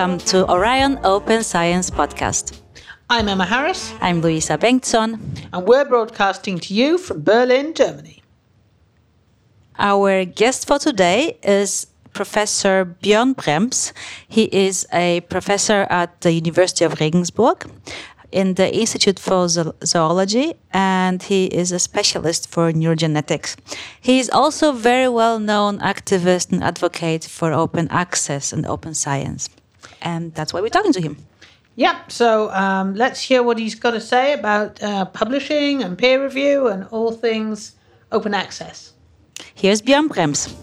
Welcome to Orion Open Science Podcast. I'm Emma Harris. I'm Louisa Bengtsson. And we're broadcasting to you from Berlin, Germany. Our guest for today is Professor Björn Brembs. He is a professor at the University of Regensburg in the Institute for Zoology and he is a specialist for neurogenetics. He is also a very well known activist and advocate for open access and open science. And that's why we're talking to him. Yeah, so um, let's hear what he's got to say about uh, publishing and peer review and all things open access. Here's Björn Brembs.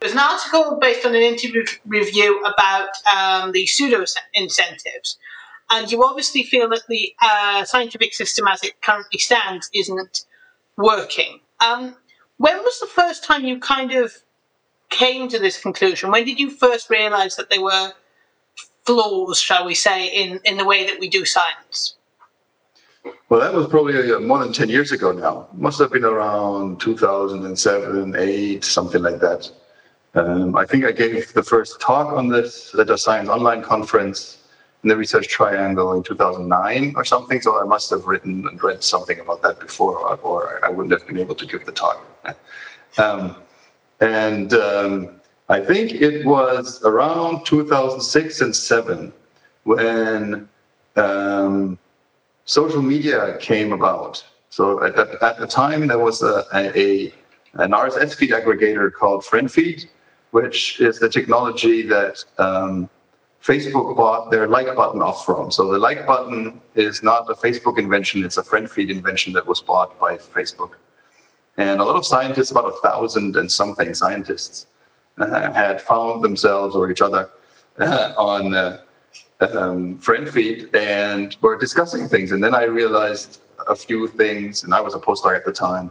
There's an article based on an interview review about um, the pseudo incentives, and you obviously feel that the uh, scientific system as it currently stands isn't working. Um, when was the first time you kind of came to this conclusion? When did you first realize that there were flaws, shall we say, in, in the way that we do science? Well, that was probably uh, more than 10 years ago now. Must have been around 2007, 8, something like that. Um, I think I gave the first talk on this at a Science Online conference in the Research Triangle in 2009 or something. So I must have written and read something about that before, or, or I wouldn't have been able to give the talk. Um, and um, I think it was around 2006 and 7 when um, social media came about. So at, at, at, the time, there was a, a, an RSS feed aggregator called FriendFeed, which is the technology that um, Facebook bought their like button off from. So the like button is not a Facebook invention, it's a friend feed invention that was bought by Facebook. And a lot of scientists, about a thousand and something scientists, uh, had found themselves or each other uh, on uh, um, friend feed and were discussing things. And then I realized a few things, and I was a postdoc at the time,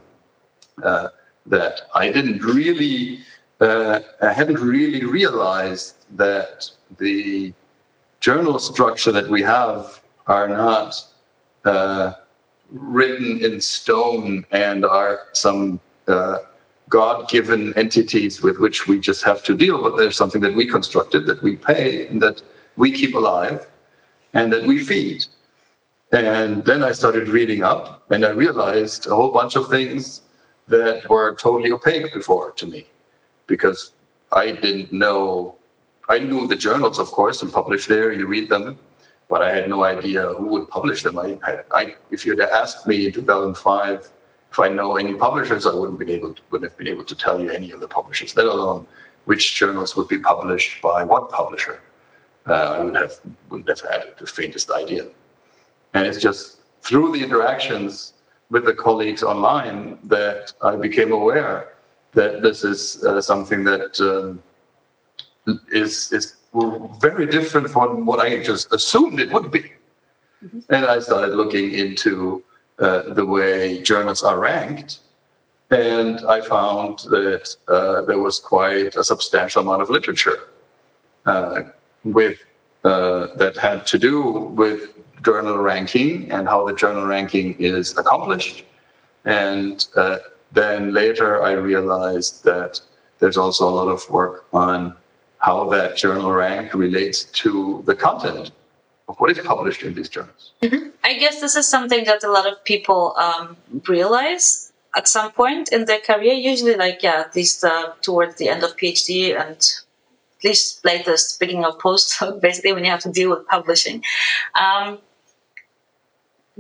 uh, that I didn't really uh, I hadn't really realized that the journal structure that we have are not uh, written in stone and are some uh, God-given entities with which we just have to deal with. There's something that we constructed, that we pay, and that we keep alive, and that we feed. And then I started reading up, and I realized a whole bunch of things that were totally opaque before to me because I didn't know. I knew the journals, of course, and published there. You read them, but I had no idea who would publish them. I, I if you'd asked me in 2005 if I know any publishers, I wouldn't been able to, wouldn't have been able to tell you any of the publishers, let alone which journals would be published by what publisher. Uh, I would have wouldn't have had the faintest idea. And it's just through the interactions with the colleagues online that I became aware that this is uh, something that um, is is very different from what I just assumed it would be. Mm-hmm. And I started looking into uh, the way journals are ranked, and I found that uh, there was quite a substantial amount of literature uh, with uh, that had to do with journal ranking and how the journal ranking is accomplished, and then later I realized that there's also a lot of work on how that journal rank relates to the content of what is published in these journals. Mm-hmm. I guess this is something that a lot of people um, realize at some point in their career, usually like, yeah, at least uh, towards the end of PhD and at least latest beginning of postdoc, basically when you have to deal with publishing. Um,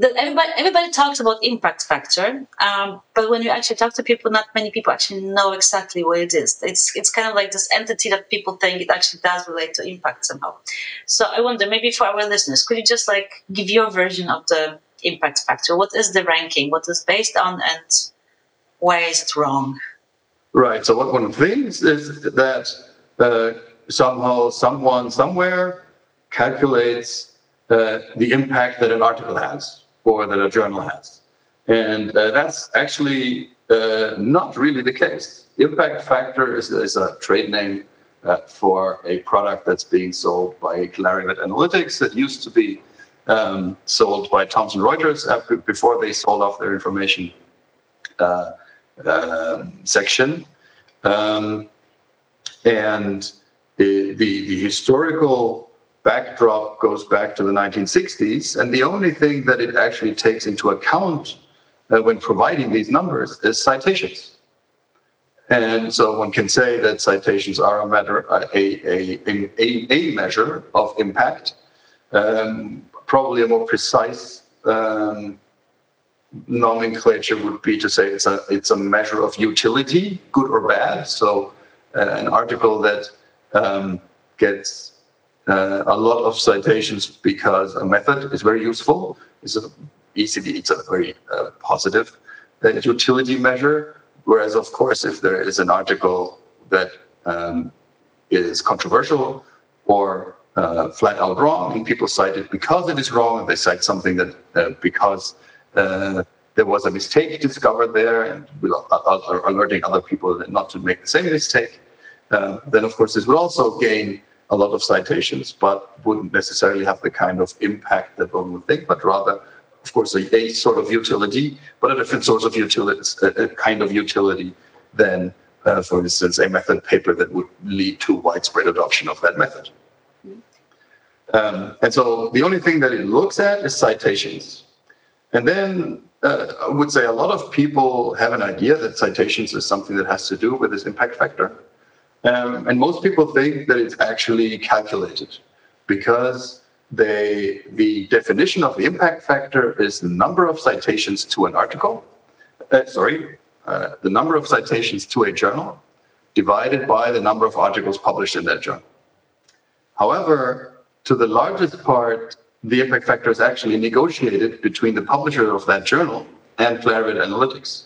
that everybody everybody talks about impact factor, um, but when you actually talk to people, not many people actually know exactly what it is. It's it's kind of like this entity that people think it actually does relate to impact somehow. So I wonder, maybe for our listeners, could you just like give your version of the impact factor? What is the ranking? What is based on, and why is it wrong? Right. So what one thinks is that uh, somehow someone somewhere calculates uh, the impact that an article has or that a journal has. And uh, that's actually uh, not really the case. Impact factor is, is a trade name uh, for a product that's being sold by Clarivate Analytics that used to be um, sold by Thomson Reuters after, before they sold off their information uh, uh, section. Um, and the, the, the, historical backdrop goes back to the 1960s. And the only thing that it actually takes into account uh, when providing these numbers is citations. And so one can say that citations are a matter, a, a, a, a measure of impact, um, probably a more precise um, nomenclature would be to say it's a it's a measure of utility, good or bad. So uh, an article that um, gets uh, a lot of citations because a method is very useful It's a it's a very uh, positive utility measure. Whereas, of course, if there is an article that um, is controversial or uh, flat out wrong, and people cite it because it is wrong, and they cite something that uh, because uh, there was a mistake discovered there, and are alerting other people not to make the same mistake. Uh, then, of course, this would also gain a lot of citations, but wouldn't necessarily have the kind of impact that one would think, but rather, of course, a, a sort of utility, but a different source of utility, a, a kind of utility than, uh, for instance, a method paper that would lead to widespread adoption of that method. Um, and so the only thing that it looks at is citations. And then uh, I would say a lot of people have an idea that citations is something that has to do with this impact factor. Um, and most people think that it's actually calculated because they, the definition of the impact factor is the number of citations to an article, uh, sorry, uh, the number of citations to a journal divided by the number of articles published in that journal. However, to the largest part, the impact factor is actually negotiated between the publisher of that journal and Clarivate Analytics.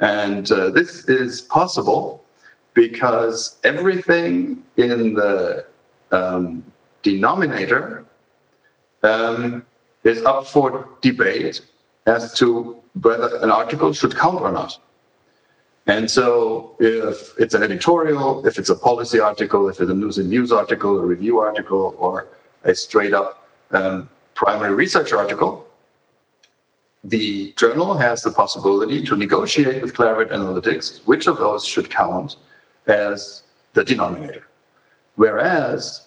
And uh, this is possible because everything in the um, denominator um, is up for debate as to whether an article should count or not. And so if it's an editorial, if it's a policy article, if it's a news and news article, a review article, or a straight up um, primary research article, the journal has the possibility to negotiate with Clarivate Analytics which of those should count as the denominator. Whereas,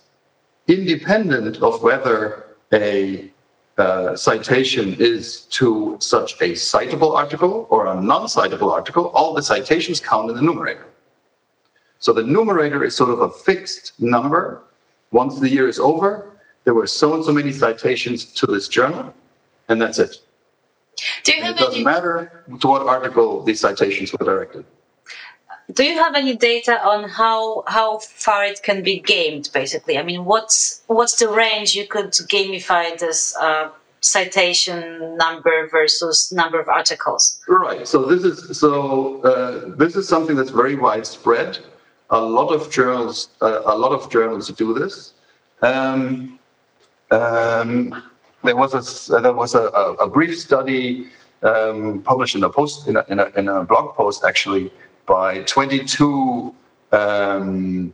independent of whether a uh, citation is to such a citable article or a non citable article, all the citations count in the numerator. So the numerator is sort of a fixed number. Once the year is over, there were so and so many citations to this journal, and that's it. Do you have it doesn't matter to what article these citations were directed. Do you have any data on how how far it can be gamed? Basically, I mean, what's what's the range you could gamify this uh, citation number versus number of articles? Right. So this is so uh, this is something that's very widespread. A lot of journals, uh, a lot of journals do this. Um, um, there was a there was a, a brief study um, published in a post in a, in a, in a blog post actually by 22 um,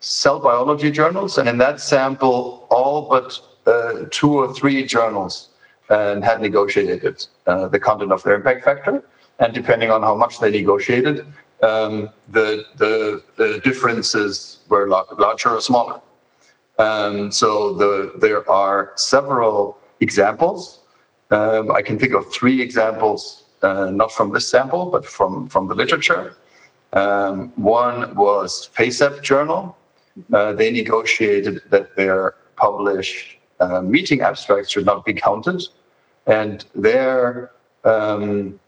cell biology journals, and in that sample, all but uh, two or three journals uh, had negotiated uh, the content of their impact factor, and depending on how much they negotiated, um, the, the, the differences were larger or smaller. Um, so the, there are several examples. Um, I can think of three examples, uh, not from this sample, but from, from the literature. Um, one was FASEB Journal. Uh, they negotiated that their published uh, meeting abstracts should not be counted. And their um,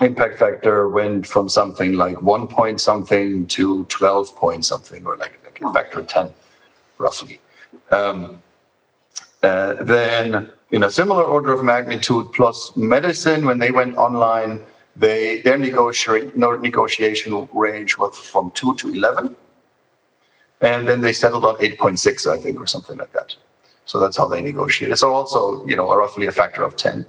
impact factor went from something like one point something to 12 point something, or like, like a factor of 10, roughly. Um, uh, then, in a similar order of magnitude, PLOS Medicine, when they went online, they their negotiation negotiation range was from two to eleven, and then they settled on eight point six, I think, or something like that. So that's how they negotiated. So also, you know, roughly a factor of ten.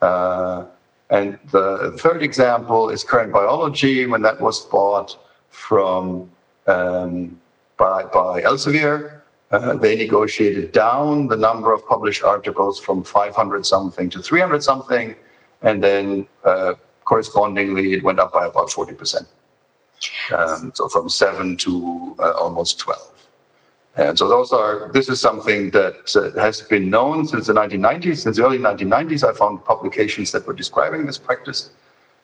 Uh, and the third example is current biology when that was bought from um, by by Elsevier Uh, they negotiated down the number of published articles from 500 something to 300 something, and then uh, correspondingly it went up by about 40%. Um, so from seven to uh, almost 12. And so those are, this is something that uh, has been known since the 1990s. Since the early 1990s, I found publications that were describing this practice.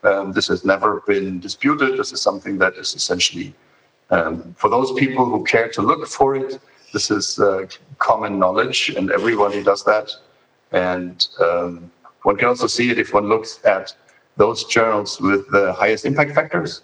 Um, this has never been disputed. This is something that is essentially, um, for those people who care to look for it, this is uh, common knowledge, and everybody does that. And um, one can also see it if one looks at those journals with the highest impact factors.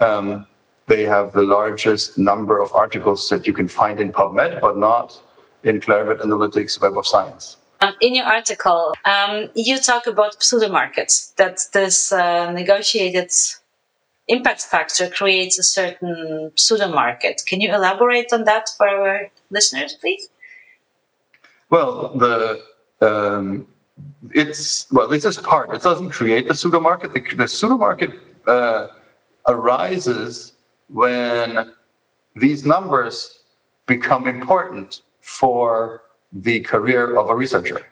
Um, they have the largest number of articles that you can find in PubMed, but not in Clarivate Analytics Web of Science. Um, in your article, um, you talk about pseudo markets, that this uh, negotiated impact factor creates a certain pseudo market. Can you elaborate on that for our listeners, please? Well, the um, it's well, this is part. It doesn't create the pseudo market. The, the pseudo market uh, arises when these numbers become important for the career of a researcher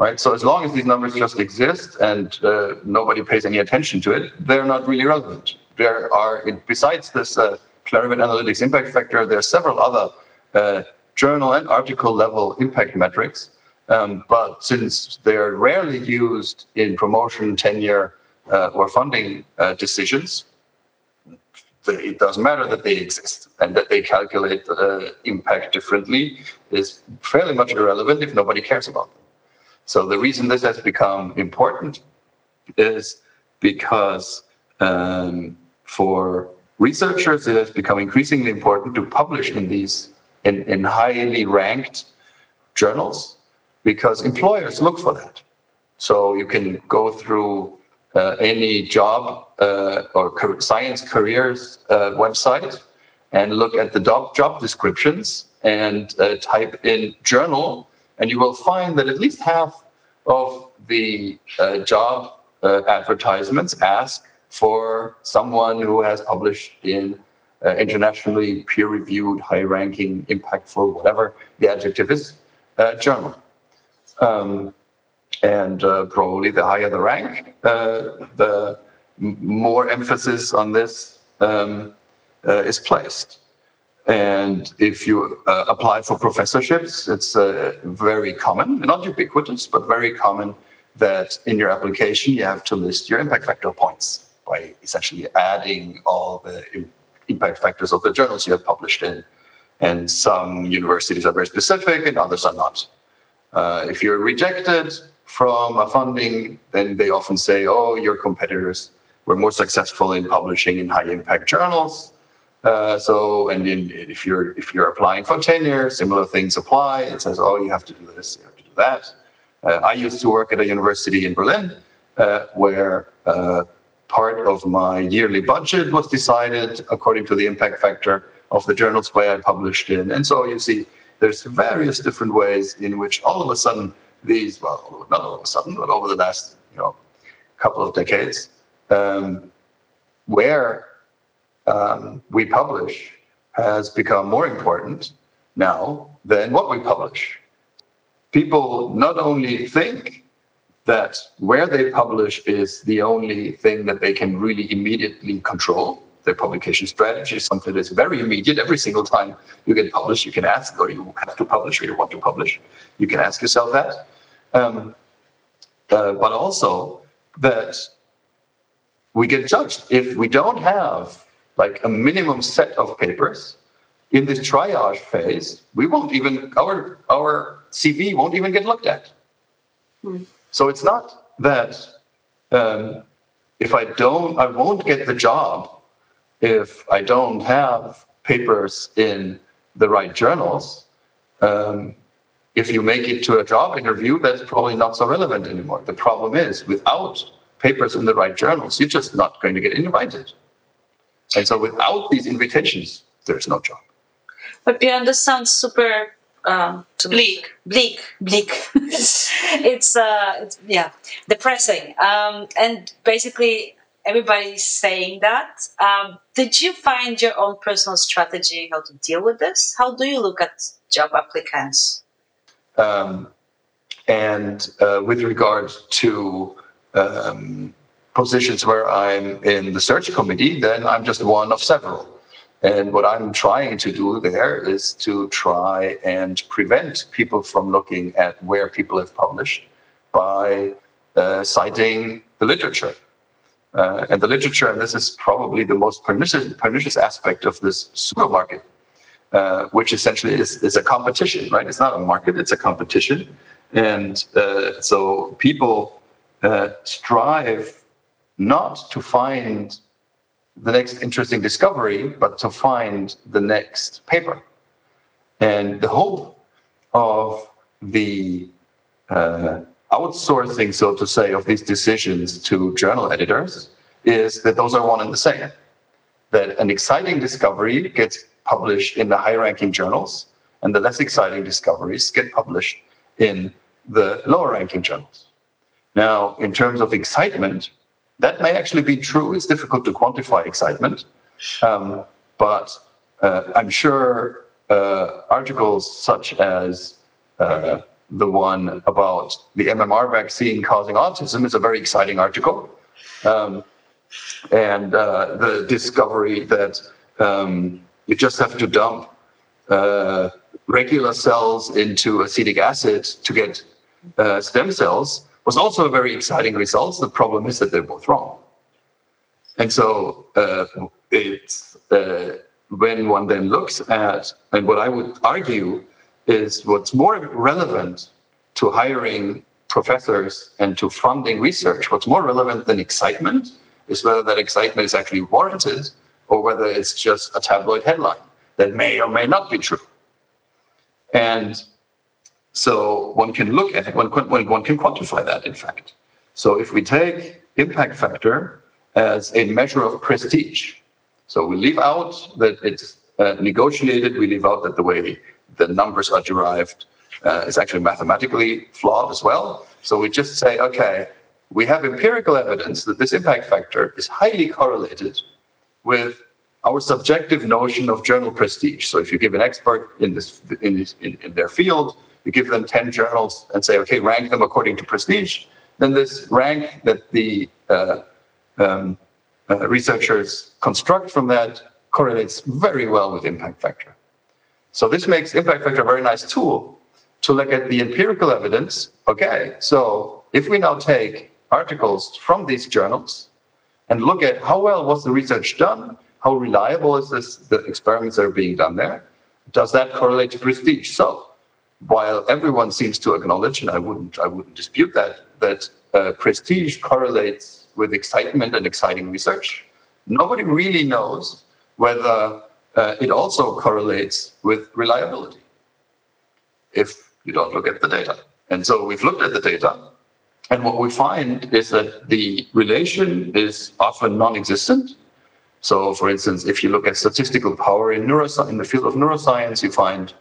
right? So as long as these numbers just exist and uh, nobody pays any attention to it, they're not really relevant. There are, besides this uh, Clarivate Analytics impact factor, there are several other uh, journal and article level impact metrics. Um, but since they're rarely used in promotion, tenure, uh, or funding uh, decisions, it doesn't matter that they exist and that they calculate uh, impact differently is fairly much irrelevant if nobody cares about them. So the reason this has become important is because um, for researchers, it has become increasingly important to publish in these in, in highly ranked journals because employers look for that. So you can go through uh, any job uh, or science careers uh, website and look at the job, job descriptions and uh, type in journal and you will find that at least half of the uh, job uh, advertisements ask for someone who has published in uh, internationally peer-reviewed, high-ranking, impactful, whatever the adjective is, uh, journal. Um, and uh, probably the higher the rank, uh, the more emphasis on this um, is placed. And if you uh, apply for professorships, it's uh, very common, not ubiquitous, but very common that in your application you have to list your impact factor points by essentially adding all the impact factors of the journals you have published in. And some universities are very specific and others are not. Uh, if you're rejected from a funding, then they often say, oh, your competitors were more successful in publishing in high impact journals uh, so, and in, if you're if you're applying for tenure, similar things apply. It says, oh, you have to do this, you have to do that. Uh, I used to work at a university in Berlin uh, where uh, part of my yearly budget was decided according to the impact factor of the journals where I published in. And so you see, there's various different ways in which all of a sudden these, well, not all of a sudden, but over the last you know couple of decades, um, where um, we publish has become more important now than what we publish. People not only think that where they publish is the only thing that they can really immediately control. Their publication strategy is something that's very immediate. Every single time you get published, you can ask, or you have to publish, or you want to publish. You can ask yourself that. Um, uh, but also that we get judged. If we don't have like a minimum set of papers. In this triage phase, we won't even our our CV won't even get looked at. Mm. So it's not that um, if I don't, I won't get the job if I don't have papers in the right journals. Um, if you make it to a job interview, that's probably not so relevant anymore. The problem is, without papers in the right journals, you're just not going to get invited. And so without these invitations, there's no job. But Björn, this sounds super um, bleak. Bleak, bleak. it's, uh, it's, yeah, depressing. Um, and basically, everybody's saying that. Um, did you find your own personal strategy how to deal with this? How do you look at job applicants? Um, and uh, with regard to um, positions where I'm in the search committee, then I'm just one of several. And what I'm trying to do there is to try and prevent people from looking at where people have published by uh, citing the literature. Uh, and the literature, and this is probably the most pernicious, pernicious aspect of this supermarket, uh, which essentially is, is a competition, right? It's not a market, it's a competition. And uh, so people uh, strive not to find the next interesting discovery, but to find the next paper. And the hope of the uh, outsourcing, so to say, of these decisions to journal editors is that those are one and the same. That an exciting discovery gets published in the high ranking journals, and the less exciting discoveries get published in the lower ranking journals. Now, in terms of excitement, that may actually be true. It's difficult to quantify excitement, um, but uh, I'm sure uh, articles such as uh, the one about the MMR vaccine causing autism is a very exciting article. Um, and uh, the discovery that um, you just have to dump uh, regular cells into acetic acid to get uh, stem cells was also a very exciting result. The problem is that they're both wrong. And so uh, it's uh, when one then looks at, and what I would argue is what's more relevant to hiring professors and to funding research, what's more relevant than excitement is whether that excitement is actually warranted or whether it's just a tabloid headline that may or may not be true. And so one can look at it, one, one, can quantify that, in fact. So if we take impact factor as a measure of prestige, so we leave out that it's uh, negotiated, we leave out that the way the numbers are derived uh, is actually mathematically flawed as well. So we just say, okay, we have empirical evidence that this impact factor is highly correlated with our subjective notion of journal prestige. So if you give an expert in this in, in, in their field, you give them 10 journals and say, okay, rank them according to prestige, then this rank that the uh, um, uh, researchers construct from that correlates very well with impact factor. So this makes impact factor a very nice tool to look at the empirical evidence. Okay, so if we now take articles from these journals and look at how well was the research done, how reliable is this, the experiments that are being done there, does that correlate to prestige? So while everyone seems to acknowledge, and I wouldn't, I wouldn't dispute that, that uh, prestige correlates with excitement and exciting research, nobody really knows whether uh, it also correlates with reliability. If you don't look at the data. And so we've looked at the data, and what we find is that the relation is often non-existent. So, for instance, if you look at statistical power in in the field of neuroscience, you find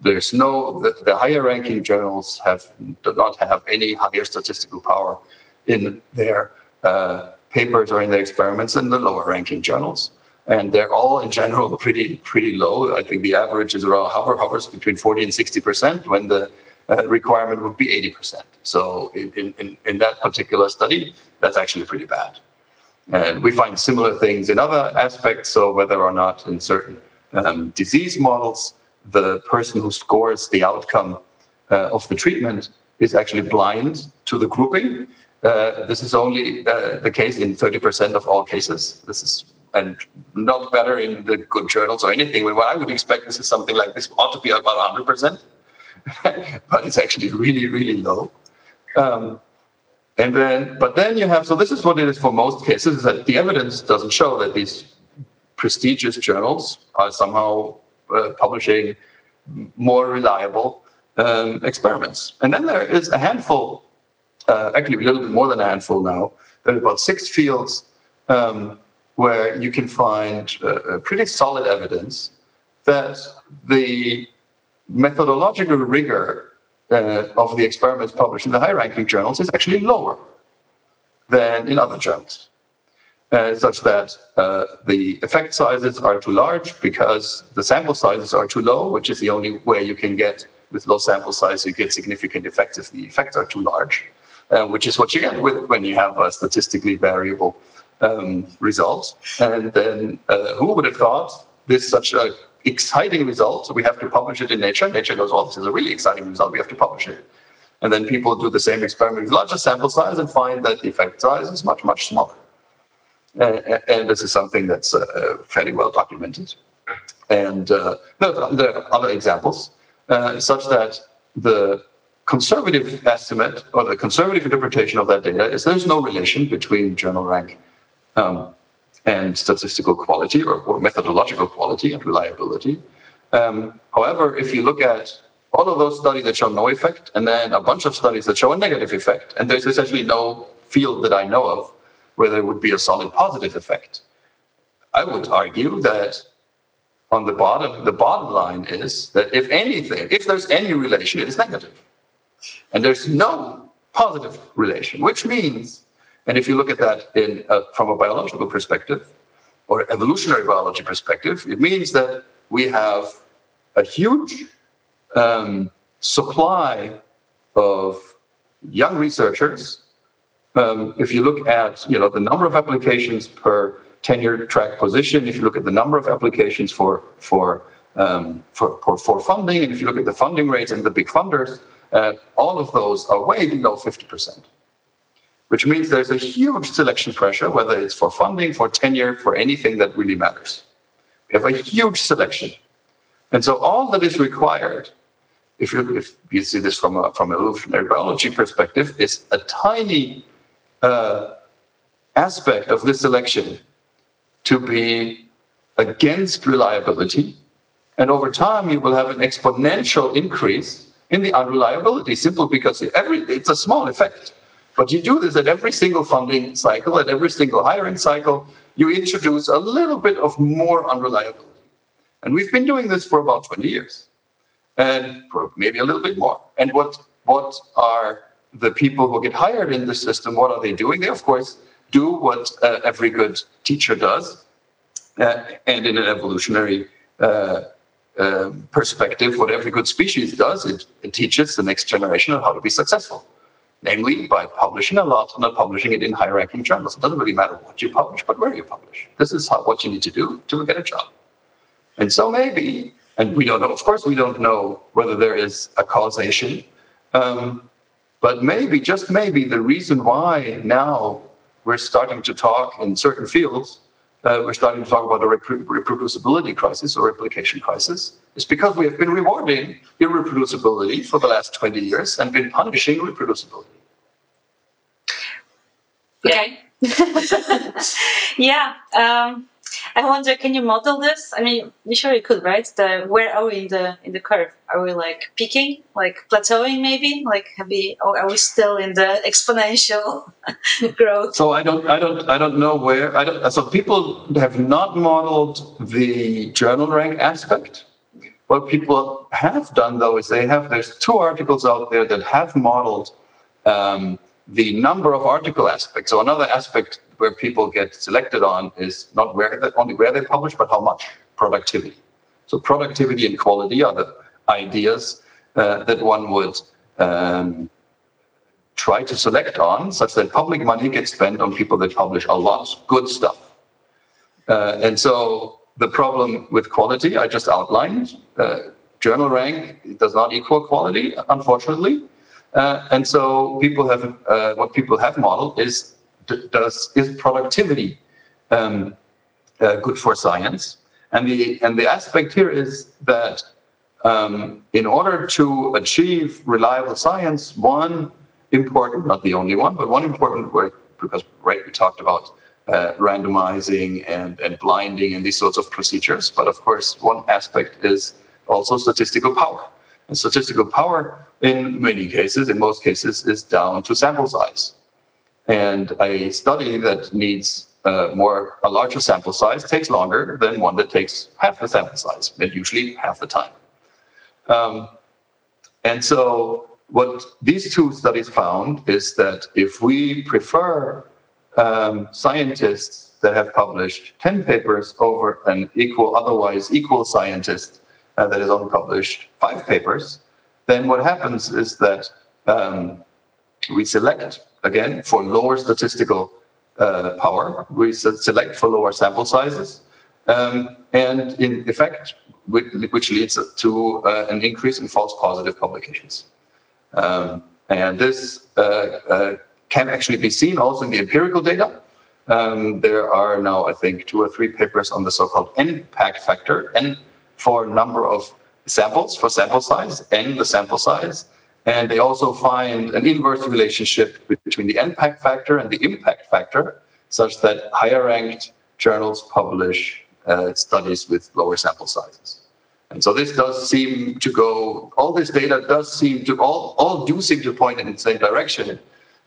there's no the, the higher ranking journals have do not have any higher statistical power in their uh, papers or in their experiments than the lower ranking journals and they're all in general pretty pretty low. I think the average is around hover hovers between 40 and 60 percent when the uh, requirement would be 80 percent. So in, in, in that particular study, that's actually pretty bad. And we find similar things in other aspects. So whether or not in certain um, disease models, the person who scores the outcome uh, of the treatment is actually blind to the grouping. Uh, this is only uh, the case in 30% of all cases. This is and not better in the good journals or anything. What I would expect is something like this ought to be about 100%, but it's actually really, really low. Um, and then, but then you have, so this is what it is for most cases, is that the evidence doesn't show that these prestigious journals are somehow uh, publishing more reliable um, experiments. And then there is a handful, uh, actually a little bit more than a handful now, there are about six fields um, where you can find uh, pretty solid evidence that the methodological rigor uh, of the experiments published in the high ranking journals is actually lower than in other journals. uh, such that uh, the effect sizes are too large because the sample sizes are too low, which is the only way you can get with low sample size, you get significant effects if the effects are too large, uh, which is what you get with when you have a statistically variable um, result. And then uh, who would have thought this such a exciting result? So we have to publish it in Nature. Nature goes, "Oh, this is a really exciting result. We have to publish it." And then people do the same experiment with larger sample size and find that the effect size is much, much smaller. and this is something that's uh, fairly well documented. And uh, there are other examples, uh, such that the conservative estimate or the conservative interpretation of that data is there's no relation between journal rank um, and statistical quality or, or, methodological quality and reliability. Um, however, if you look at all of those studies that show no effect, and then a bunch of studies that show a negative effect. And there's essentially no field that I know of where there would be a solid positive effect. I would argue that on the bottom, the bottom line is that if anything, if there's any relation, it is negative. And there's no positive relation, which means, and if you look at that in uh, from a biological perspective or evolutionary biology perspective, it means that we have a huge um, supply of young researchers. Um, if you look at you know the number of applications per tenure track position, if you look at the number of applications for for um, for, for, for funding, and if you look at the funding rates and the big funders, uh, all of those are way below 50%, which means there's a huge selection pressure, whether it's for funding, for tenure, for anything that really matters. We have a huge selection. And so all that is required if you, if you see this from a from an evolutionary biology perspective, is a tiny uh, aspect of this selection to be against reliability, and over time you will have an exponential increase in the unreliability, simply because every it's a small effect. But you do this at every single funding cycle, at every single hiring cycle, you introduce a little bit of more unreliability. And we've been doing this for about 20 years and maybe a little bit more. And what what are the people who get hired in the system? What are they doing? They of course do what uh, every good teacher does, uh, and in an evolutionary uh, um, perspective, what every good species does, it, it teaches the next generation on how to be successful namely by publishing a lot and not publishing it in high-ranking journals. It doesn't really matter what you publish, but where you publish. This is how, what you need to do to get a job. And so maybe and we don't know, of course, we don't know whether there is a causation. Um, but maybe, just maybe, the reason why now we're starting to talk in certain fields, uh, we're starting to talk about a reproducibility crisis or replication crisis, is because we have been rewarding irreproducibility for the last 20 years and been punishing reproducibility. Okay. yeah. Um, I wonder, can you model this? I mean, you sure you could, right? The where are we in the in the curve? Are we like peaking, like plateauing, maybe? Like, have we? Or are we still in the exponential growth? So I don't, I don't, I don't know where. I don't. So people have not modeled the journal rank aspect. What people have done though is they have. There's two articles out there that have modeled. Um, the number of article aspects. So another aspect where people get selected on is not where they, only where they publish, but how much productivity. So productivity and quality are the ideas uh, that one would um, try to select on, such that public money gets spent on people that publish a lot of good stuff. Uh, and so the problem with quality I just outlined. Uh, journal rank does not equal quality, unfortunately. Uh, and so people have uh, what people have modeled is does is productivity um, uh, good for science? And the and the aspect here is that um, in order to achieve reliable science, one important, not the only one, but one important way, because right we talked about uh, randomizing and, and blinding and these sorts of procedures. But of course, one aspect is also statistical power. And statistical power, in many cases, in most cases, is down to sample size. And a study that needs uh, more a larger sample size takes longer than one that takes half the sample size, and usually half the time. Um, and so, what these two studies found is that if we prefer um, scientists that have published 10 papers over an equal, otherwise equal scientist uh, that has only published five papers, then what happens is that um, we select, again, for lower statistical uh, power, we select for lower sample sizes, um, and in effect, which leads to uh, an increase in false positive publications. Um, and this uh, uh, can actually be seen also in the empirical data. Um, there are now, I think, two or three papers on the so-called impact factor, N for number of samples, for sample size, N the sample size. And they also find an inverse relationship between the impact factor and the impact factor, such that higher ranked journals publish uh, studies with lower sample sizes. And so this does seem to go, all this data does seem to, all, all do seem to point in the same direction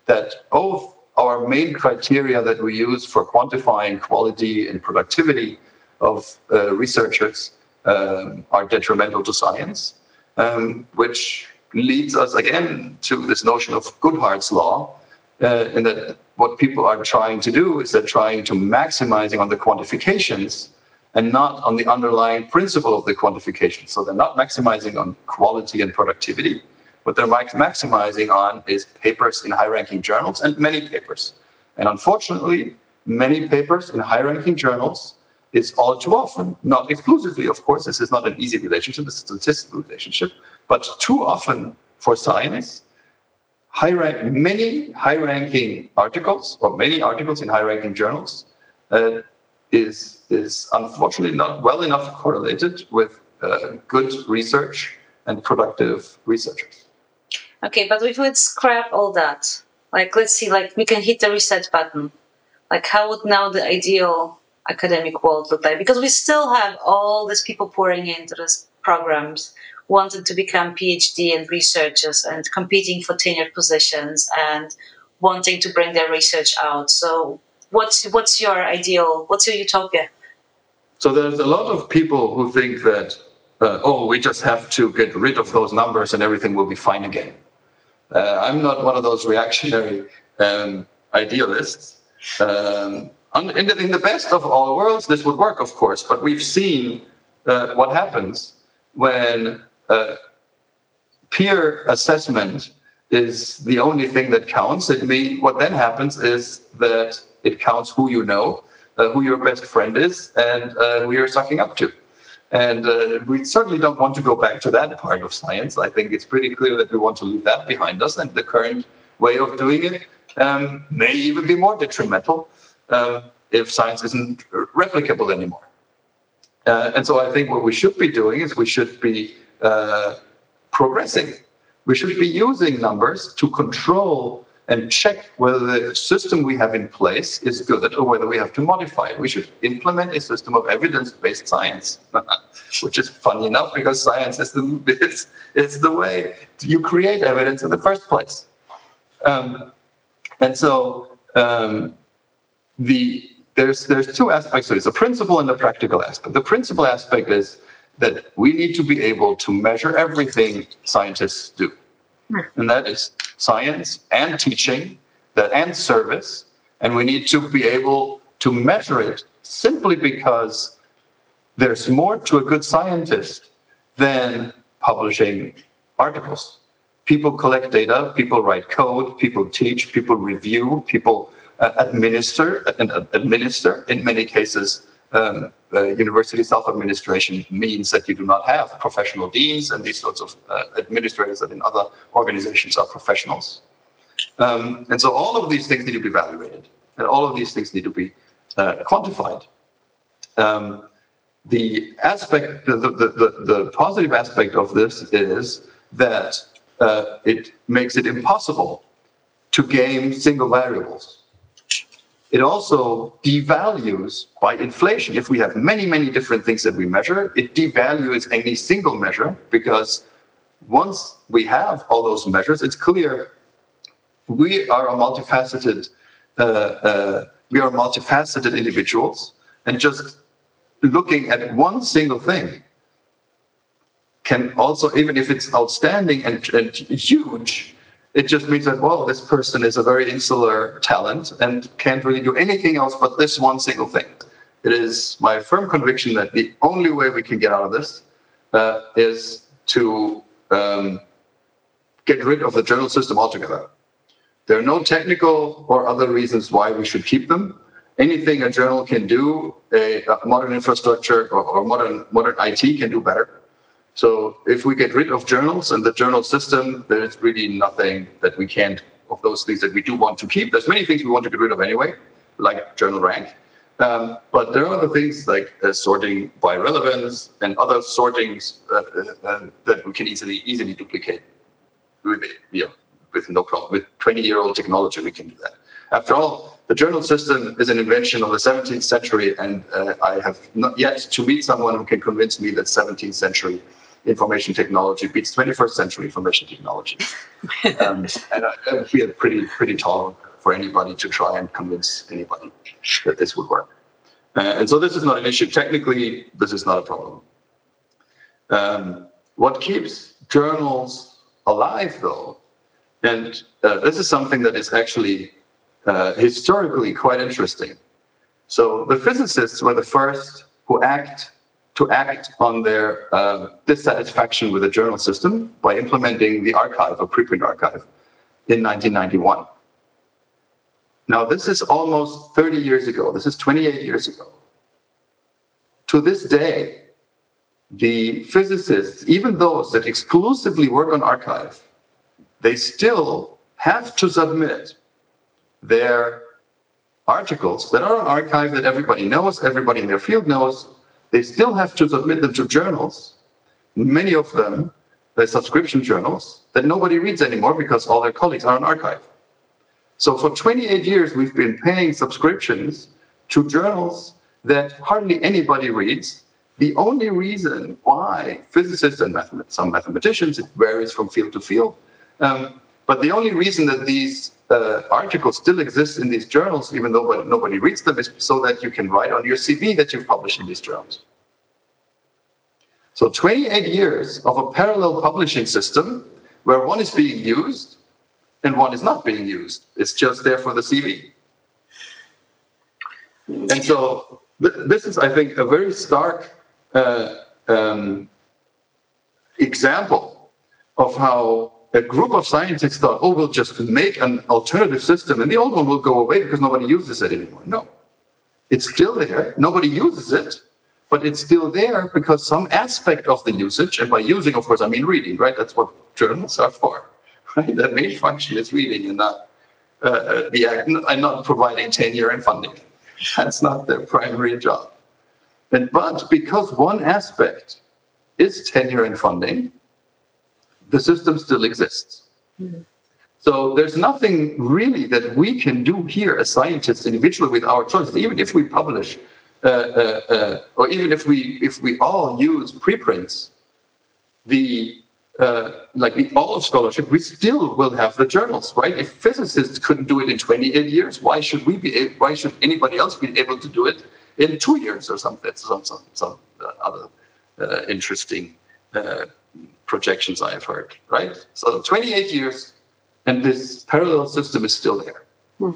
that both our main criteria that we use for quantifying quality and productivity of uh, researchers um, are detrimental to science, um, which leads us again to this notion of Goodhart's law, uh, in that what people are trying to do is they're trying to maximizing on the quantifications and not on the underlying principle of the quantification. So they're not maximizing on quality and productivity. What they're maximizing on is papers in high ranking journals and many papers. And unfortunately, many papers in high ranking journals is all too often, not exclusively, of course, this is not an easy relationship, this is a statistical relationship, but too often for science, high rank, many high ranking articles or many articles in high ranking journals uh, is, is unfortunately not well enough correlated with uh, good research and productive researchers. Okay, but if we scrap all that, like let's see, like we can hit the reset button. Like how would now the ideal academic world look like? Because we still have all these people pouring into these programs, wanting to become PhD and researchers and competing for tenured positions and wanting to bring their research out. So what's what's your ideal? What's your utopia? So there's a lot of people who think that uh, oh, we just have to get rid of those numbers and everything will be fine again. Uh, I'm not one of those reactionary um, idealists. Um, in, the, in, the, best of all worlds, this would work, of course, but we've seen uh, what happens when uh, peer assessment is the only thing that counts. It mean what then happens is that it counts who you know, uh, who your best friend is, and uh, who you're sucking up to. And uh, we certainly don't want to go back to that part of science. I think it's pretty clear that we want to leave that behind us, and the current way of doing it um, may even be more detrimental uh, if science isn't replicable anymore. Uh, and so I think what we should be doing is we should be uh, progressing. We should be using numbers to control and check whether the system we have in place is good or whether we have to modify it. We should implement a system of evidence-based science, which is funny enough because science is the, it's the way you create evidence in the first place. Um, and so um, the there's there's two aspects to this: the principle and the practical aspect. The principle aspect is that we need to be able to measure everything scientists do. Hmm. And that is science and teaching that and service. And we need to be able to measure it simply because there's more to a good scientist than publishing articles. People collect data, people write code, people teach, people review, people administer and administer in many cases um, uh, university self-administration means that you do not have professional deans and these sorts of uh, administrators that in other organizations are professionals. Um, and so all of these things need to be evaluated and all of these things need to be uh, quantified. Um, the aspect, the, the, the, the, positive aspect of this is that uh, it makes it impossible to game single variables. It also devalues by inflation. If we have many, many different things that we measure, it devalues any single measure because once we have all those measures, it's clear we are a multifaceted, uh, uh, we are multifaceted individuals, and just looking at one single thing can also, even if it's outstanding and, and huge, it just means that, well, this person is a very insular talent and can't really do anything else but this one single thing. It is my firm conviction that the only way we can get out of this uh, is to um, get rid of the journal system altogether. There are no technical or other reasons why we should keep them. Anything a journal can do, a, a modern infrastructure or, or modern modern IT can do better. So if we get rid of journals and the journal system, there's really nothing that we can't of those things that we do want to keep. There's many things we want to get rid of anyway, like journal rank. Um, but there are other things like uh, sorting by relevance and other sortings uh, uh, uh that we can easily easily duplicate with with no problem. With 20 year old technology, we can do that. After all, the journal system is an invention of the 17th century, and uh, I have not yet to meet someone who can convince me that 17th century information technology beats 21st century information technology. um, and I, I feel pretty pretty tall for anybody to try and convince anybody that this would work. Uh, and so this is not an issue. Technically, this is not a problem. Um, what keeps journals alive, though, and uh, this is something that is actually uh, historically quite interesting. So the physicists were the first who act to act on their uh, dissatisfaction with the journal system by implementing the arXiv, a preprint archive, in 1991. Now, this is almost 30 years ago. This is 28 years ago. To this day, the physicists, even those that exclusively work on arXiv, they still have to submit their articles that are on arXiv that everybody knows, everybody in their field knows, they still have to submit them to journals. Many of them, they're subscription journals that nobody reads anymore because all their colleagues are on arXiv. So for 28 years, we've been paying subscriptions to journals that hardly anybody reads. The only reason why physicists and some mathematicians, it varies from field to field, um, but the only reason that these uh, articles still exist in these journals, even though nobody reads them, is so that you can write on your CV that you've published in these journals. So 28 years of a parallel publishing system where one is being used and one is not being used. It's just there for the CV. And so th this is, I think, a very stark uh, um, example of how a group of scientists thought, oh, we'll just make an alternative system and the old one will go away because nobody uses it anymore. No, it's still there. Nobody uses it, but it's still there because some aspect of the usage, and by using, of course, I mean reading, right? That's what journals are for, right? The main function is reading and not uh, uh the and not providing tenure and funding. That's not their primary job. And, but because one aspect is tenure and funding, the system still exists. Mm-hmm. So there's nothing really that we can do here as scientists individually with our choices, even if we publish, uh, uh, uh, or even if we if we all use preprints, the uh, like the all of scholarship, we still will have the journals, right? If physicists couldn't do it in 28 years, why should we be? Able, why should anybody else be able to do it in two years or something? Some some some uh, other uh, interesting projections I have heard, right? So 28 years, and this parallel system is still there. Hmm.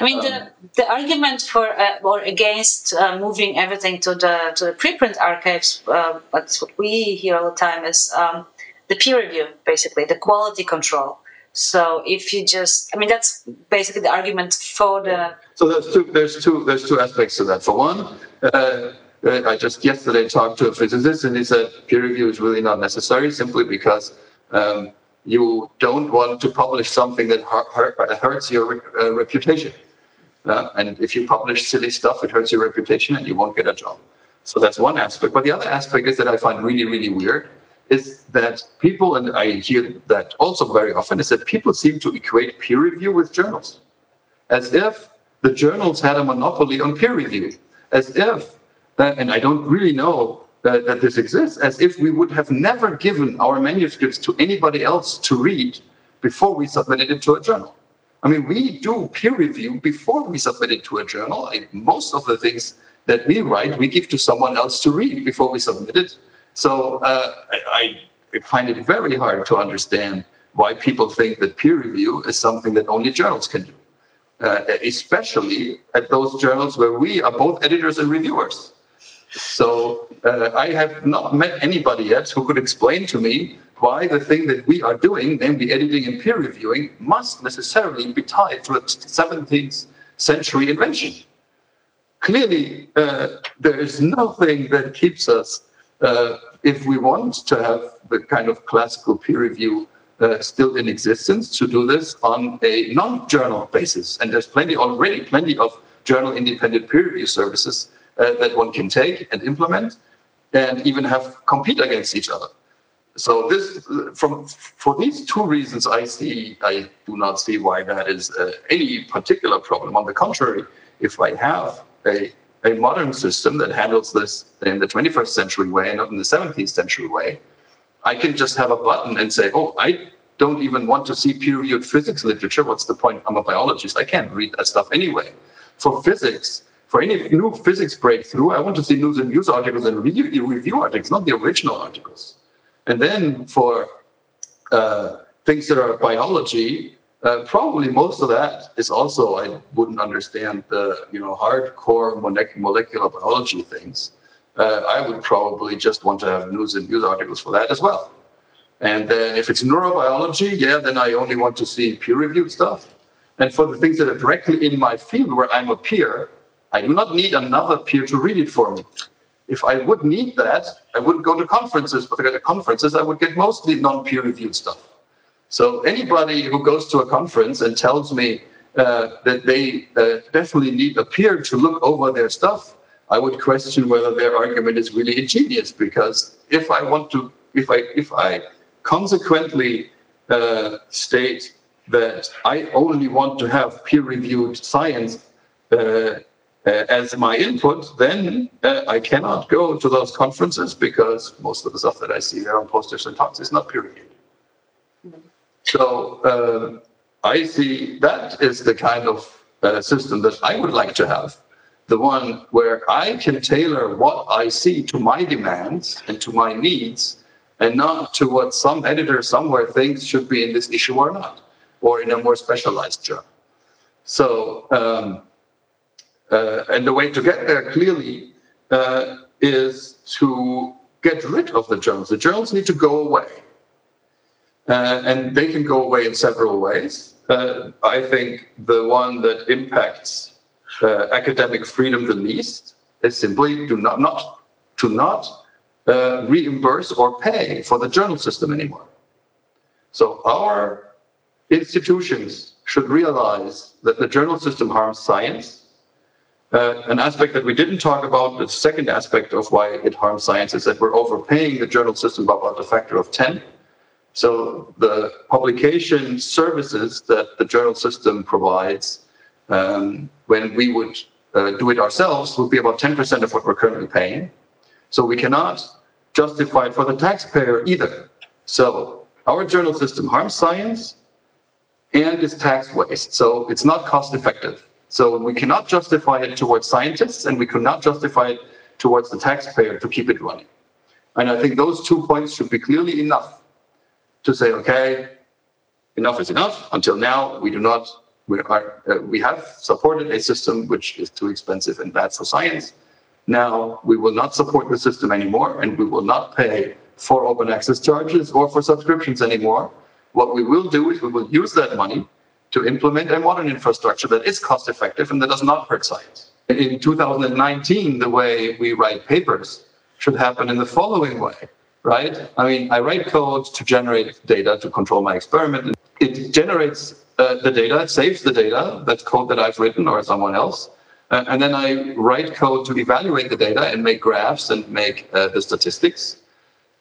I mean, the, um, the argument for uh, or against uh, moving everything to the to the preprint archives, uh, that's what we hear all the time, is um, the peer review, basically the quality control. So if you just, I mean, that's basically the argument for the. So there's two. There's two. There's two aspects to that. For one, uh, I just yesterday talked to a physicist and he said peer review is really not necessary simply because um, you don't want to publish something that hurts your uh, reputation. Uh, and if you publish silly stuff, it hurts your reputation and you won't get a job. So that's one aspect. But the other aspect is that I find really, really weird is that people, and I hear that also very often, is that people seem to equate peer review with journals. As if the journals had a monopoly on peer review. As if and I don't really know that, that this exists, as if we would have never given our manuscripts to anybody else to read before we submitted it to a journal. I mean, we do peer review before we submit it to a journal. Like most of the things that we write, we give to someone else to read before we submit it. So uh, I, I, find it very hard to understand why people think that peer review is something that only journals can do, uh, especially at those journals where we are both editors and reviewers. So uh, I have not met anybody yet who could explain to me why the thing that we are doing, namely editing and peer reviewing, must necessarily be tied to a 17th century invention. Clearly, uh, there is nothing that keeps us, uh, if we want to have the kind of classical peer review uh, still in existence, to do this on a non-journal basis. And there's plenty already, plenty of journal independent peer review services uh, that one can take and implement and even have compete against each other. So this, from for these two reasons, I see I do not see why that is uh, any particular problem. On the contrary, if I have a a modern system that handles this in the 21st century way not in the 17th century way, I can just have a button and say, oh, I don't even want to see peer-reviewed physics literature. What's the point? I'm a biologist. I can't read that stuff anyway. For physics, for any new physics breakthrough, I want to see news and news articles and review, review articles, not the original articles. And then for uh, things that are biology, uh, probably most of that is also I wouldn't understand the you know hardcore molecular biology things. Uh, I would probably just want to have news and news articles for that as well. And then if it's neurobiology, yeah, then I only want to see peer-reviewed stuff. And for the things that are directly in my field where I'm a peer, I do not need another peer to read it for me if I would need that, I wouldn't go to conferences. But at conferences, I would get mostly non-peer reviewed stuff. So anybody who goes to a conference and tells me uh, that they uh, definitely need a peer to look over their stuff, I would question whether their argument is really ingenious. Because if I want to, if I if I consequently uh, state that I only want to have peer-reviewed science uh, as my input, then uh, I cannot go to those conferences because most of the stuff that I see there on posters and talks is not peer reviewed. So uh, I see that is the kind of uh, system that I would like to have. The one where I can tailor what I see to my demands and to my needs and not to what some editor somewhere thinks should be in this issue or not, or in a more specialized journal. So um, uh, and the way to get there clearly uh, is to get rid of the journals. The journals need to go away. Uh, and they can go away in several ways. Uh, I think the one that impacts uh, academic freedom the least is simply to not, not to not uh, reimburse or pay for the journal system anymore. So our institutions should realize that the journal system harms science uh, an aspect that we didn't talk about, the second aspect of why it harms science is that we're overpaying the journal system by about a factor of 10. So the publication services that the journal system provides, um, when we would uh, do it ourselves, would be about 10% of what we're currently paying. So we cannot justify it for the taxpayer either. So our journal system harms science and is tax waste. So it's not cost effective. So we cannot justify it towards scientists and we cannot justify it towards the taxpayer to keep it running. And I think those two points should be clearly enough to say, okay, enough is enough. Until now, we do not, we are, uh, we have supported a system which is too expensive and bad for science. Now we will not support the system anymore and we will not pay for open access charges or for subscriptions anymore. What we will do is we will use that money to implement a modern infrastructure that is cost effective and that does not hurt science. In 2019, the way we write papers should happen in the following way, right? I mean, I write code to generate data to control my experiment. It generates uh, the data, it saves the data, that's code that I've written or someone else. Uh, and then I write code to evaluate the data and make graphs and make uh, the statistics.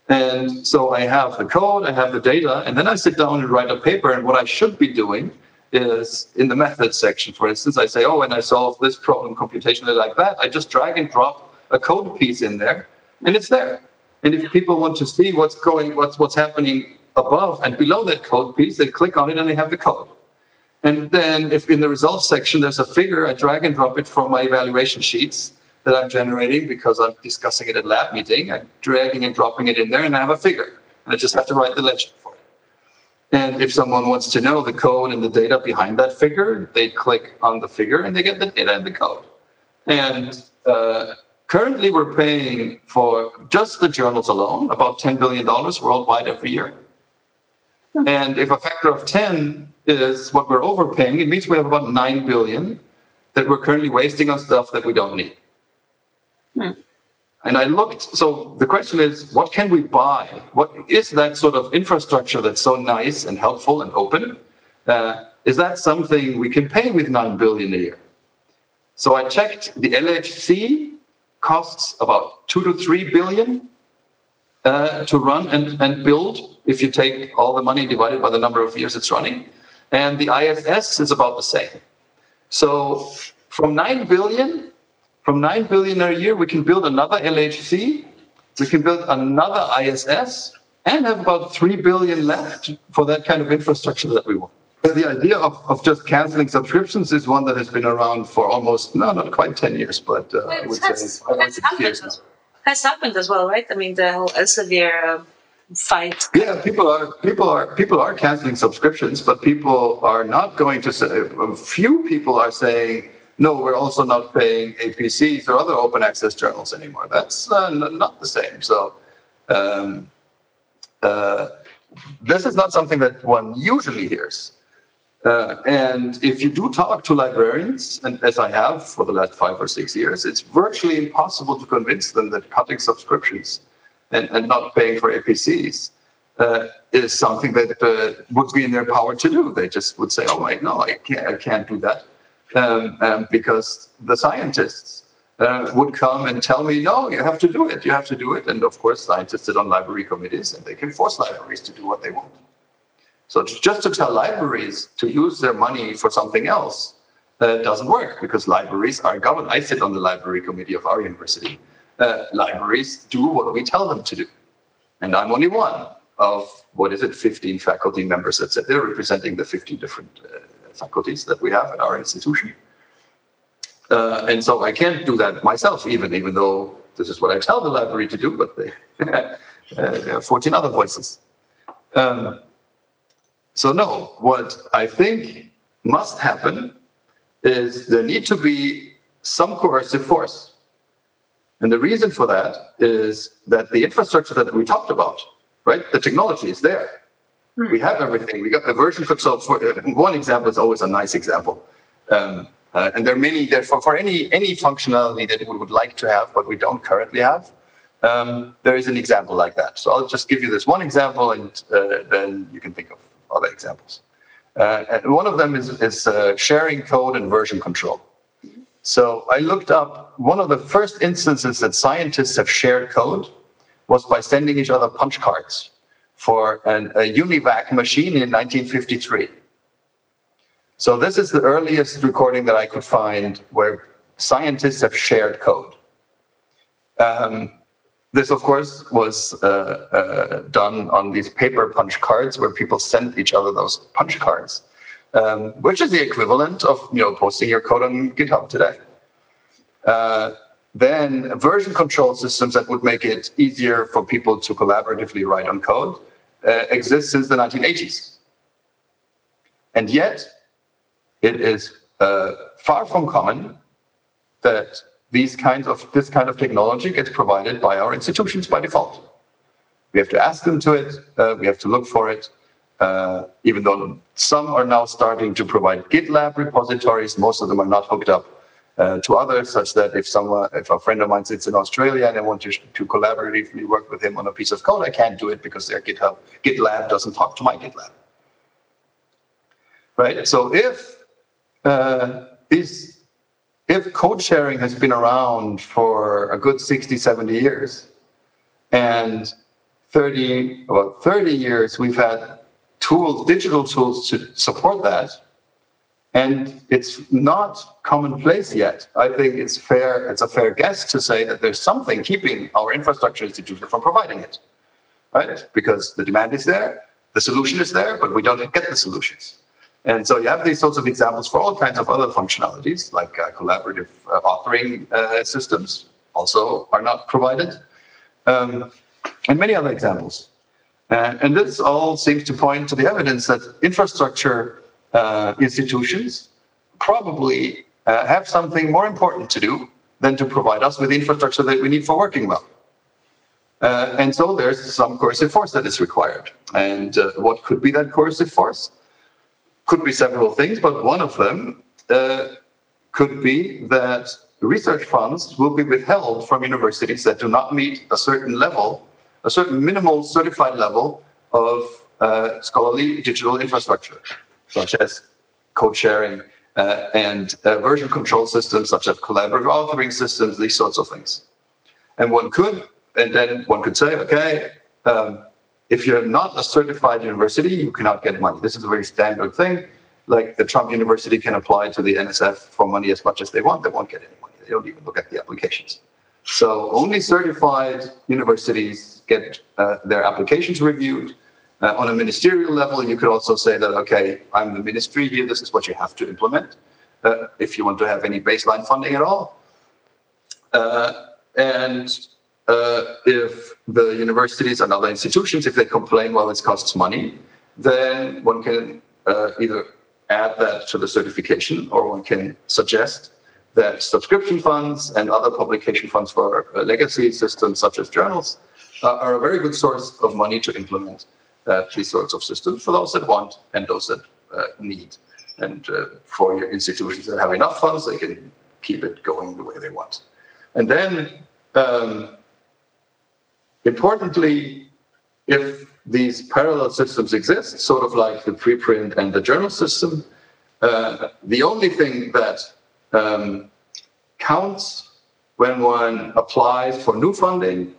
And so I have the code, I have the data, and then I sit down and write a paper. And what I should be doing is in the methods section, for instance, I say, oh, when I solve this problem computationally like that, I just drag and drop a code piece in there, and it's there. And if people want to see what's going, what's what's happening above and below that code piece, they click on it and they have the code. And then if in the results section there's a figure, I drag and drop it from my evaluation sheets that I'm generating because I'm discussing it at lab meeting. I'm dragging and dropping it in there and I have a figure. And I just have to write the legend. And if someone wants to know the code and the data behind that figure, they click on the figure and they get the data and the code. And uh, currently, we're paying for just the journals alone about $10 billion worldwide every year. And if a factor of 10 is what we're overpaying, it means we have about 9 billion that we're currently wasting on stuff that we don't need. Hmm. And I looked, so the question is, what can we buy? What is that sort of infrastructure that's so nice and helpful and open? Uh, is that something we can pay with 9 billion a year? So I checked the LHC costs about two to three billion uh, to run and, and build if you take all the money divided by the number of years it's running. And the ISS is about the same. So from 9 billion from 9 billion a year, we can build another LHC, we can build another ISS, and have about 3 billion left for that kind of infrastructure that we want. The idea of, of just canceling subscriptions is one that has been around for almost, no, not quite 10 years, but uh, I would has, say has happened, has happened as well, right? I mean, the whole Elsevier uh, fight. Yeah, people are people are people are canceling subscriptions, but people are not going to say. A few people are saying no, we're also not paying APCs or other open access journals anymore. That's uh, not the same. So um, uh, this is not something that one usually hears. Uh, and if you do talk to librarians, and as I have for the last five or six years, it's virtually impossible to convince them that cutting subscriptions and, and not paying for APCs uh, is something that uh, would be in their power to do. They just would say, "Oh, wait, no, I can't, I can't do that." Um, um, because the scientists uh, would come and tell me, no, you have to do it, you have to do it. And of course, scientists sit on library committees and they can force libraries to do what they want. So just to tell libraries to use their money for something else uh, doesn't work because libraries are governed. I sit on the library committee of our university. Uh, libraries do what we tell them to do. And I'm only one of, what is it, 15 faculty members that said they're representing the 15 different uh, faculties that we have at our institution. Uh, and so I can't do that myself, even even though this is what I tell the library to do, but they, uh, there are 14 other voices. Um, so no, what I think must happen is there need to be some coercive force. And the reason for that is that the infrastructure that we talked about, right, the technology is there. Hmm. We have everything. We got the version control. For, uh, one example is always a nice example. Um, uh, and there are many, there for, any, any functionality that we would like to have, but we don't currently have, um, there is an example like that. So I'll just give you this one example and uh, then you can think of other examples. Uh, one of them is, is uh, sharing code and version control. So I looked up one of the first instances that scientists have shared code was by sending each other punch cards for an, a UNIVAC machine in 1953. So this is the earliest recording that I could find where scientists have shared code. Um, this, of course, was uh, uh, done on these paper punch cards where people sent each other those punch cards, um, which is the equivalent of you know posting your code on GitHub today. Uh, then version control systems that would make it easier for people to collaboratively write on code uh, exist since the 1980s. And yet, it is uh, far from common that these kinds of this kind of technology gets provided by our institutions by default. We have to ask them to it. Uh, we have to look for it. Uh, even though some are now starting to provide GitLab repositories, most of them are not hooked up uh, to others, such that if someone, if a friend of mine sits in Australia and I want to, to collaboratively work with him on a piece of code, I can't do it because their GitHub, GitLab doesn't talk to my GitLab. Right. So if uh, these, if code sharing has been around for a good 60, 70 years, and 30, about 30 years, we've had tools, digital tools to support that and it's not commonplace yet. I think it's fair, it's a fair guess to say that there's something keeping our infrastructure institution from providing it, right? Because the demand is there, the solution is there, but we don't get the solutions. And so you have these sorts of examples for all kinds of other functionalities, like uh, collaborative uh, authoring uh, systems also are not provided, um, and many other examples. Uh, and this all seems to point to the evidence that infrastructure institutions probably uh, have something more important to do than to provide us with the infrastructure that we need for working well. Uh, and so there's some coercive force that is required. And uh, what could be that coercive force? Could be several things, but one of them uh, could be that research funds will be withheld from universities that do not meet a certain level, a certain minimal certified level of uh, scholarly digital infrastructure, such as code sharing uh, and uh, version control systems, such as collaborative authoring systems, these sorts of things. And one could, and then one could say, okay, um, if you're not a certified university, you cannot get money. This is a very standard thing. Like the Trump University can apply to the NSF for money as much as they want, they won't get any money. They don't even look at the applications. So only certified universities get uh, their applications reviewed. Uh, on a ministerial level, you could also say that, okay, I'm the ministry here, this is what you have to implement uh, if you want to have any baseline funding at all. Uh, and uh, if the universities and other institutions, if they complain, well, this costs money, then one can uh, either add that to the certification or one can suggest that subscription funds and other publication funds for uh, legacy systems such as journals are a very good source of money to implement uh, these sorts of systems for those that want and those that uh, need. And uh, for your institutions that have enough funds, they can keep it going the way they want. And then, um, importantly, if these parallel systems exist, sort of like the preprint and the journal system, uh, the only thing that um, counts when one applies for new funding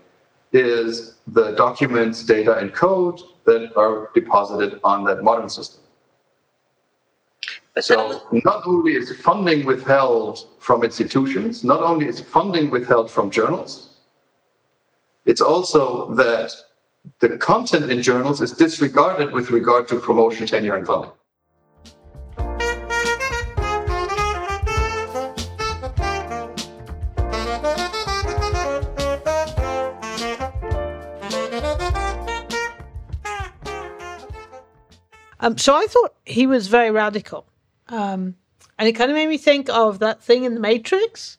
is the documents, data, and code that are deposited on that modern system. So not only is funding withheld from institutions, not only is funding withheld from journals, it's also that the content in journals is disregarded with regard to promotion, tenure, and funding. Um, so I thought he was very radical. Um, and it kind of made me think of that thing in The Matrix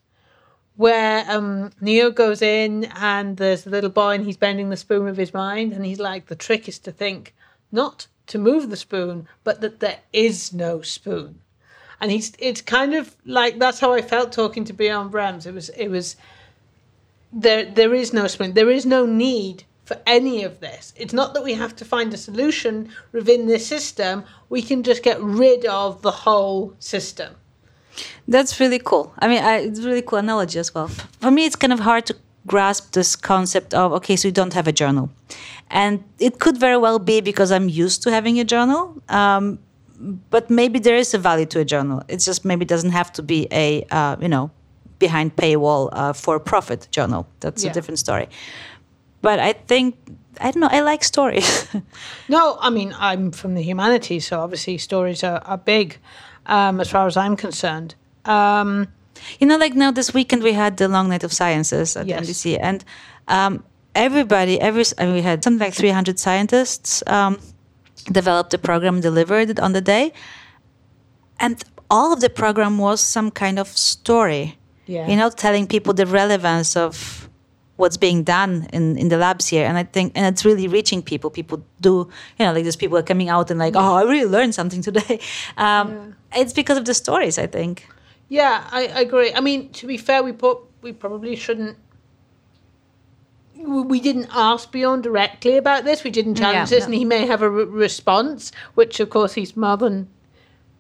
where um, Neo goes in and there's a little boy and he's bending the spoon with his mind. And he's like, the trick is to think not to move the spoon, but that there is no spoon. And he's it's kind of like that's how I felt talking to Björn Brembs. It was it was there there is no spoon. There is no need for any of this. It's not that we have to find a solution within this system, we can just get rid of the whole system. That's really cool. I mean, I, it's a really cool analogy as well. For me, it's kind of hard to grasp this concept of okay, so you don't have a journal, and it could very well be because I'm used to having a journal. Um, but maybe there is a value to a journal. It just maybe doesn't have to be a uh, you know behind paywall uh, for profit journal. That's yeah. a different story but I think I don't know. I like stories. no, I mean I'm from the humanities, so obviously stories are, are big, um, as far as I'm concerned. Um, you know, like now this weekend we had the Long Night of Sciences at yes. MDC, and um, everybody, every I mean, we had something like 300 scientists um, developed the program, delivered it on the day, and all of the program was some kind of story. Yeah. You know, telling people the relevance of what's being done in, in the labs here and i think and it's really reaching people people do you know like there's people are coming out and like oh i really learned something today um, yeah. it's because of the stories i think yeah I, I, agree i mean to be fair we put we probably shouldn't we didn't ask Björn directly about this. We didn't challenge yeah, this, no. and he may have a re- response, which of course he's more than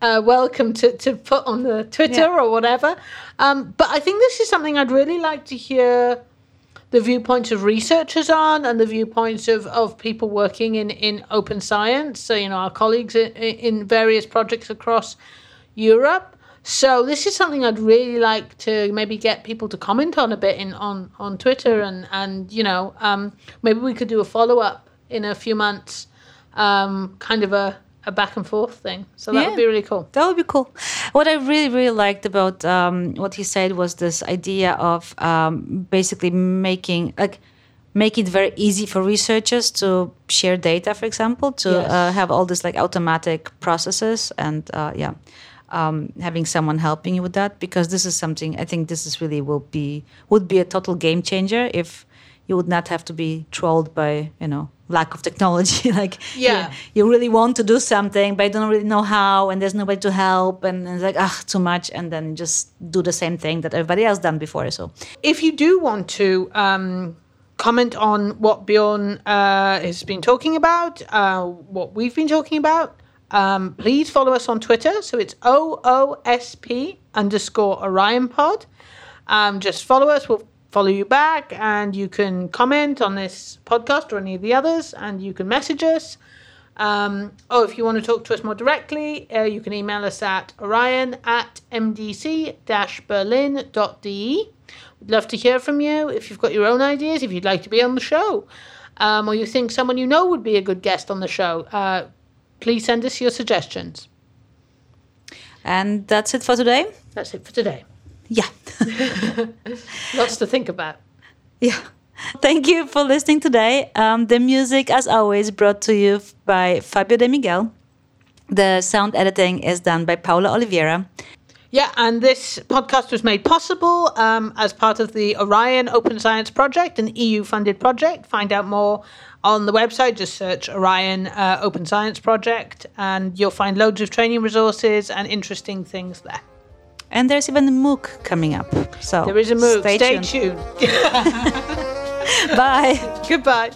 uh, welcome to, to put on the Twitter yeah. or whatever. Um, but I think this is something I'd really like to hear the viewpoints of researchers on and the viewpoints of, of people working in, in open science, so, you know, our colleagues in, in various projects across Europe. So this is something I'd really like to maybe get people to comment on a bit in on, on Twitter and, and you know, um, maybe we could do a follow up in a few months, um, kind of a a back and forth thing. So that yeah, would be really cool. That would be cool. What I really, really liked about um, what he said was this idea of um, basically making like make it very easy for researchers to share data, for example, to Yes. uh, have all this like automatic processes and uh, yeah, um, having someone helping you with that because this is something I think this is really will be would be a total game changer if you would not have to be trolled by you know lack of technology like Yeah. you, you really want to do something but you don't really know how and there's nobody to help and it's like ah too much and then just do the same thing that everybody else done before so If you do want to um, comment on what Björn uh, has been talking about, uh, what we've been talking about, um, please follow us on Twitter. So it's OOSP underscore Orion Pod. Um, just follow us. We'll follow you back, and you can comment on this podcast or any of the others, and you can message us. Um, oh, if you want to talk to us more directly, uh, you can email us at orion at mdc-berlin.de. We'd love to hear from you if you've got your own ideas, if you'd like to be on the show, um, or you think someone you know would be a good guest on the show. Uh, please send us your suggestions. and that's it for today That's it for today. Yeah Lots to think about. Yeah. Thank you for listening today. Um, the music, as always, brought to you by Fabio De Miguel. The sound editing is done by Paula Oliveira. Yeah, and this podcast was made possible um, as part of the Orion Open Science Project, an EU funded project. Find out more on the website, just search Orion uh, Open Science Project, and you'll find loads of training resources and interesting things there. And there's even a MOOC coming up. So There is a move. Stay, Stay tuned. tuned. Bye. Goodbye.